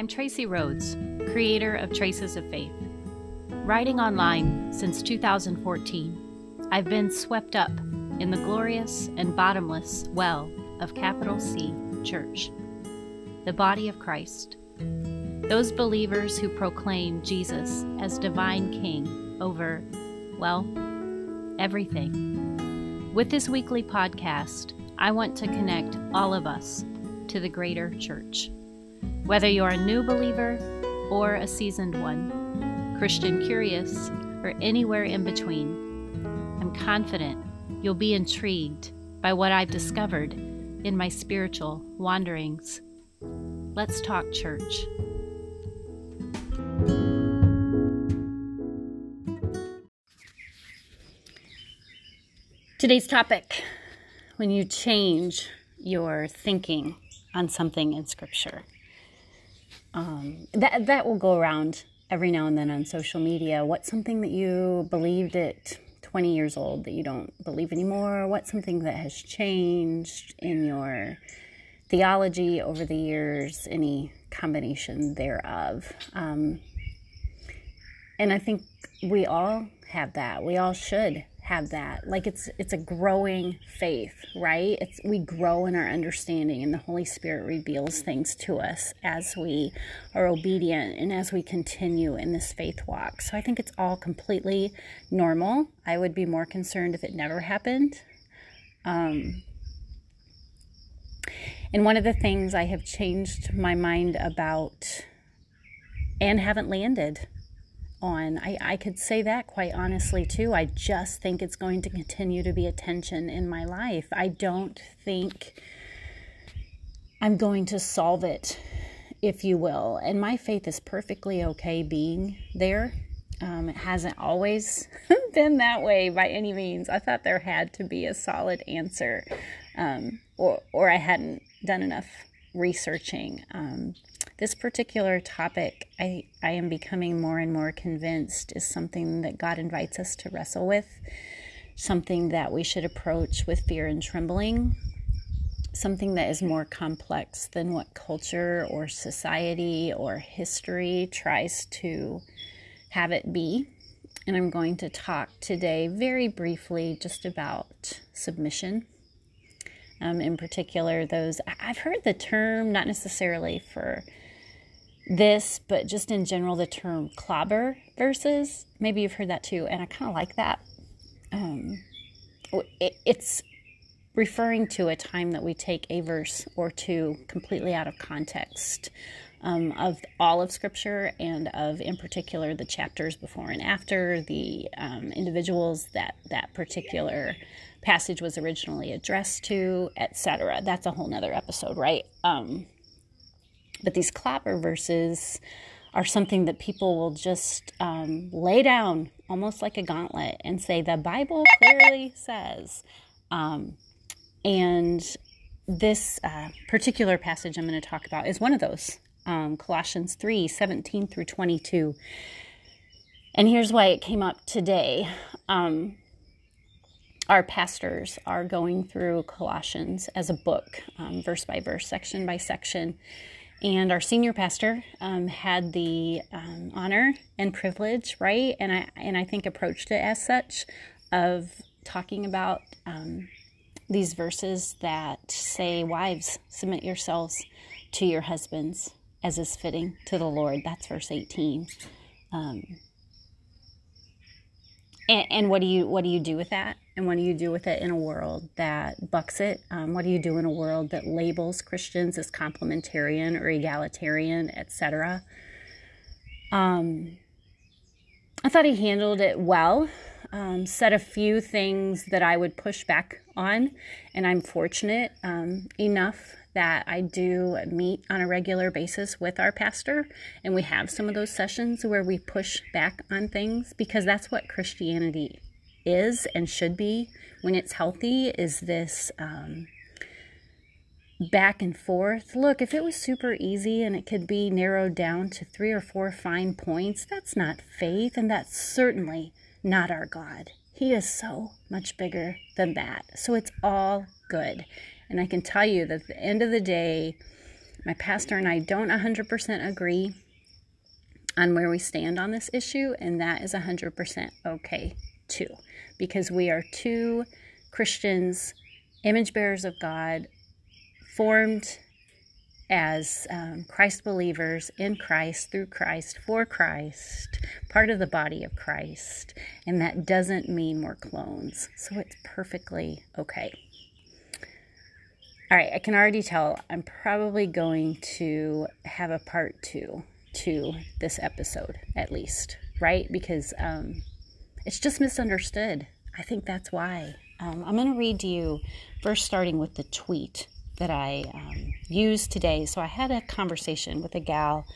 I'm Tracy Rhodes, creator of Traces of Faith. Writing online since 2014, I've been swept up in the glorious and bottomless well of capital C Church, the body of Christ. Those believers who proclaim Jesus as divine king over, well, everything. With this weekly podcast, I want to connect all of us to the greater church. Whether you're a new believer or a seasoned one, Christian curious, or anywhere in between, I'm confident you'll be intrigued by what I've discovered in my spiritual wanderings. Let's talk church. Today's topic when you change your thinking on something in Scripture. Um, that, that will go around every now and then on social media. What's something that you believed at 20 years old that you don't believe anymore? What's something that has changed in your theology over the years? Any combination thereof. Um, and I think we all have that. We all should have that. Like it's it's a growing faith right? It's we grow in our understanding and the holy spirit reveals things to us as we are obedient and as we continue in this faith walk. So i think it's all completely normal. I would be more concerned if it never happened. Um, and one of the things i have changed my mind about and haven't landed on. I, I could say that quite honestly too. I just think it's going to continue to be a tension in my life. I don't think I'm going to solve it, if you will. And my faith is perfectly okay being there. Um, it hasn't always been that way by any means. I thought there had to be a solid answer, um, or or I hadn't done enough researching. Um, this particular topic, I, I am becoming more and more convinced, is something that God invites us to wrestle with, something that we should approach with fear and trembling, something that is more complex than what culture or society or history tries to have it be. And I'm going to talk today very briefly just about submission. Um, in particular, those I've heard the term, not necessarily for this, but just in general, the term clobber verses. Maybe you've heard that too, and I kind of like that. Um, it, it's referring to a time that we take a verse or two completely out of context um, of all of Scripture and of, in particular, the chapters before and after, the um, individuals that that particular passage was originally addressed to, etc. That's a whole nother episode, right? Um, but these clobber verses are something that people will just um, lay down almost like a gauntlet and say, the Bible clearly says. Um, and this uh, particular passage I'm going to talk about is one of those um, Colossians 3 17 through 22. And here's why it came up today. Um, our pastors are going through Colossians as a book, um, verse by verse, section by section. And our senior pastor um, had the um, honor and privilege, right? And I and I think approached it as such, of talking about um, these verses that say, "Wives, submit yourselves to your husbands as is fitting to the Lord." That's verse eighteen. And, and what do you what do you do with that? And what do you do with it in a world that bucks it? Um, what do you do in a world that labels Christians as complementarian or egalitarian, etc.? Um, I thought he handled it well. Um, said a few things that I would push back on, and I'm fortunate um, enough that I do meet on a regular basis with our pastor, and we have some of those sessions where we push back on things because that's what Christianity is and should be when it's healthy is this um, back and forth. Look, if it was super easy and it could be narrowed down to three or four fine points, that's not faith, and that's certainly not our God. He is so much bigger than that. So it's all good. And I can tell you that at the end of the day, my pastor and I don't 100% agree on where we stand on this issue, and that is 100% okay too, because we are two Christians, image bearers of God, formed as um, Christ believers in Christ, through Christ, for Christ, part of the body of Christ. And that doesn't mean we're clones. So it's perfectly okay. All right, I can already tell I'm probably going to have a part two to this episode, at least, right? Because um, it's just misunderstood. I think that's why. Um, I'm going to read to you first, starting with the tweet that I um, used today. So I had a conversation with a gal.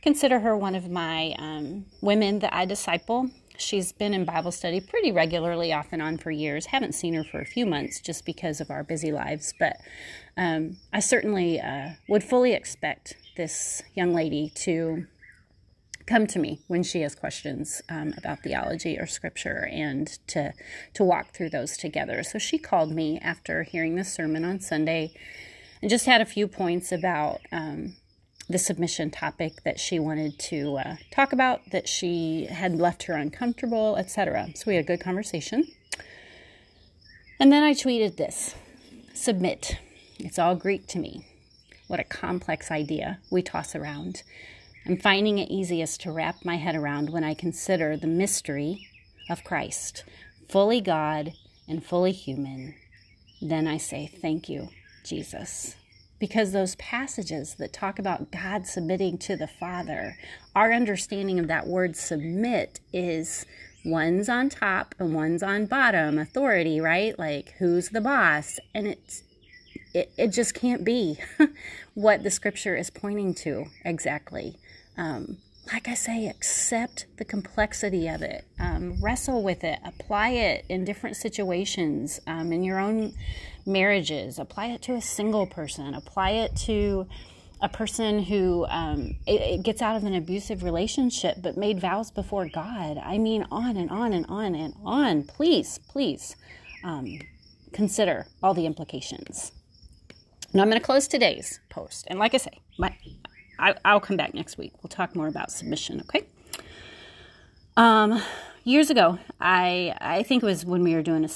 Consider her one of my um, women that I disciple. She's been in Bible study pretty regularly, off and on for years. Haven't seen her for a few months just because of our busy lives, but um, I certainly uh, would fully expect this young lady to come to me when she has questions um, about theology or scripture and to to walk through those together. So she called me after hearing the sermon on Sunday and just had a few points about um, the submission topic that she wanted to uh, talk about that she had left her uncomfortable, etc. So we had a good conversation. And then I tweeted this submit. It's all Greek to me. What a complex idea we toss around. I'm finding it easiest to wrap my head around when I consider the mystery of Christ, fully God and fully human. Then I say, Thank you, Jesus. Because those passages that talk about God submitting to the Father, our understanding of that word submit is one's on top and one's on bottom authority, right? Like who's the boss? And it's it, it just can't be what the scripture is pointing to exactly. Um, like I say, accept the complexity of it, um, wrestle with it, apply it in different situations, um, in your own marriages, apply it to a single person, apply it to a person who um, it, it gets out of an abusive relationship but made vows before God. I mean, on and on and on and on. Please, please um, consider all the implications. Now, I'm going to close today's post. And like I say, my I, will come back next week. We'll talk more about submission, okay? Um, years ago, I I think it was when we were doing a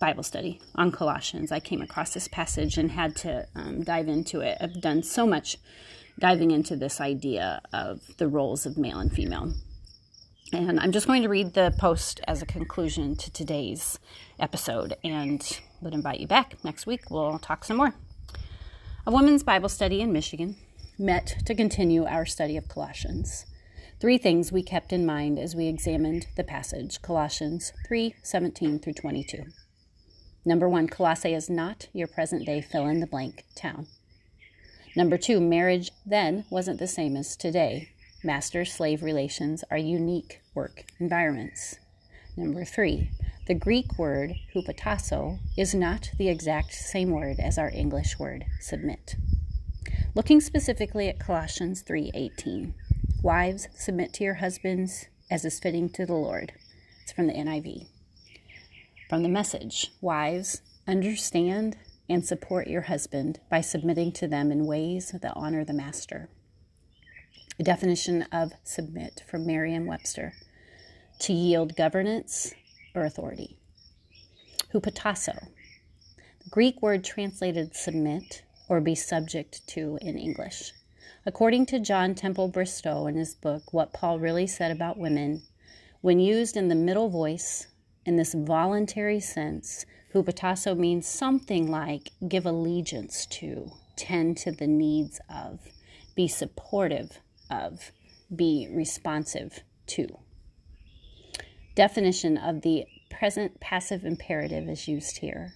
Bible study on Colossians, I came across this passage and had to um, dive into it. I've done so much diving into this idea of the roles of male and female. And I'm just going to read the post as a conclusion to today's episode and would invite you back next week. We'll talk some more. A women's Bible study in Michigan met to continue our study of Colossians. Three things we kept in mind as we examined the passage, Colossians 3 17 through 22. Number one, Colossae is not your present day fill in the blank town. Number two, marriage then wasn't the same as today. Master slave relations are unique work environments. Number three, the Greek word hupotasso is not the exact same word as our English word submit. Looking specifically at Colossians 3:18. Wives, submit to your husbands as is fitting to the Lord. It's from the NIV. From the message, wives, understand and support your husband by submitting to them in ways that honor the master. A definition of submit from Merriam-Webster: to yield governance or authority. Hupotasso. The Greek word translated submit or be subject to in English. According to John Temple Bristow in his book, What Paul Really Said About Women, when used in the middle voice in this voluntary sense, hupotasso means something like give allegiance to, tend to the needs of, be supportive of, be responsive to. Definition of the present passive imperative is used here.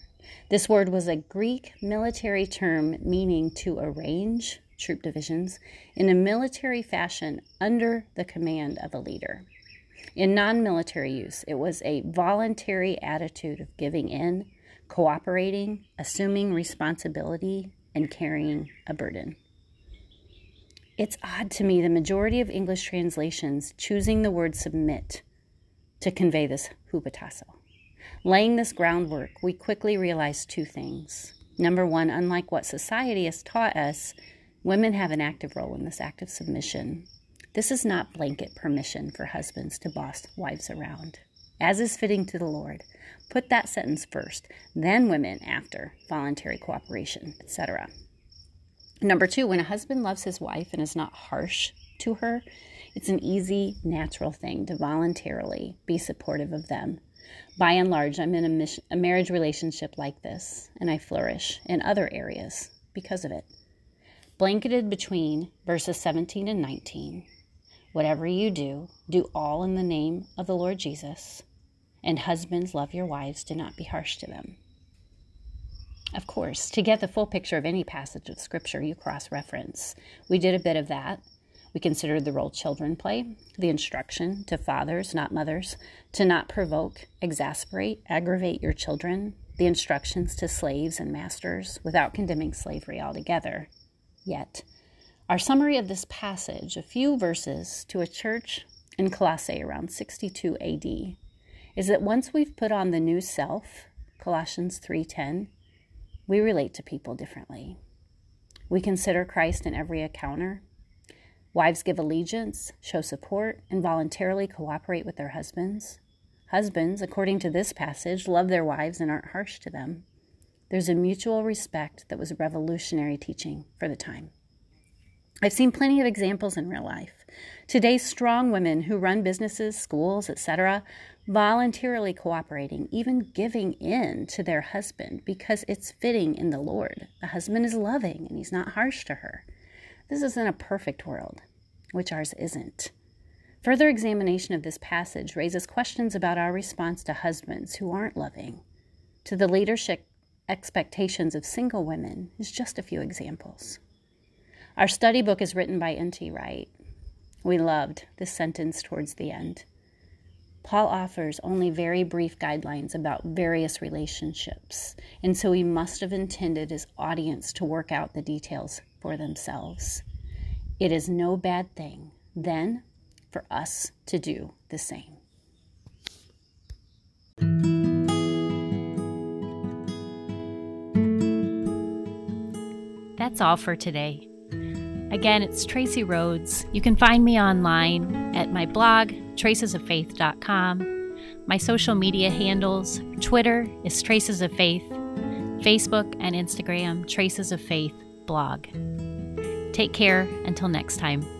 This word was a Greek military term meaning to arrange troop divisions in a military fashion under the command of a leader. In non military use, it was a voluntary attitude of giving in, cooperating, assuming responsibility, and carrying a burden. It's odd to me the majority of English translations choosing the word submit to convey this hupotasso. Laying this groundwork, we quickly realized two things. Number one, unlike what society has taught us, Women have an active role in this act of submission. This is not blanket permission for husbands to boss wives around, as is fitting to the Lord. Put that sentence first, then women after, voluntary cooperation, etc. Number two, when a husband loves his wife and is not harsh to her, it's an easy, natural thing to voluntarily be supportive of them. By and large, I'm in a, mission, a marriage relationship like this, and I flourish in other areas because of it. Blanketed between verses 17 and 19, whatever you do, do all in the name of the Lord Jesus. And husbands, love your wives, do not be harsh to them. Of course, to get the full picture of any passage of Scripture, you cross reference. We did a bit of that. We considered the role children play, the instruction to fathers, not mothers, to not provoke, exasperate, aggravate your children, the instructions to slaves and masters without condemning slavery altogether. Yet, our summary of this passage, a few verses to a church in Colossae around 62 AD, is that once we've put on the new self, Colossians 3:10, we relate to people differently. We consider Christ in every encounter. Wives give allegiance, show support, and voluntarily cooperate with their husbands. Husbands, according to this passage, love their wives and aren't harsh to them. There's a mutual respect that was revolutionary teaching for the time. I've seen plenty of examples in real life. Today's strong women who run businesses, schools, etc., voluntarily cooperating, even giving in to their husband because it's fitting in the Lord. The husband is loving and he's not harsh to her. This isn't a perfect world, which ours isn't. Further examination of this passage raises questions about our response to husbands who aren't loving, to the leadership expectations of single women, is just a few examples. Our study book is written by N.T. Wright. We loved this sentence towards the end. Paul offers only very brief guidelines about various relationships, and so he must have intended his audience to work out the details for themselves. It is no bad thing, then, for us to do the same. That's all for today. Again, it's Tracy Rhodes. You can find me online at my blog, tracesoffaith.com. My social media handles Twitter is Traces of Faith, Facebook and Instagram, Traces of Faith blog. Take care until next time.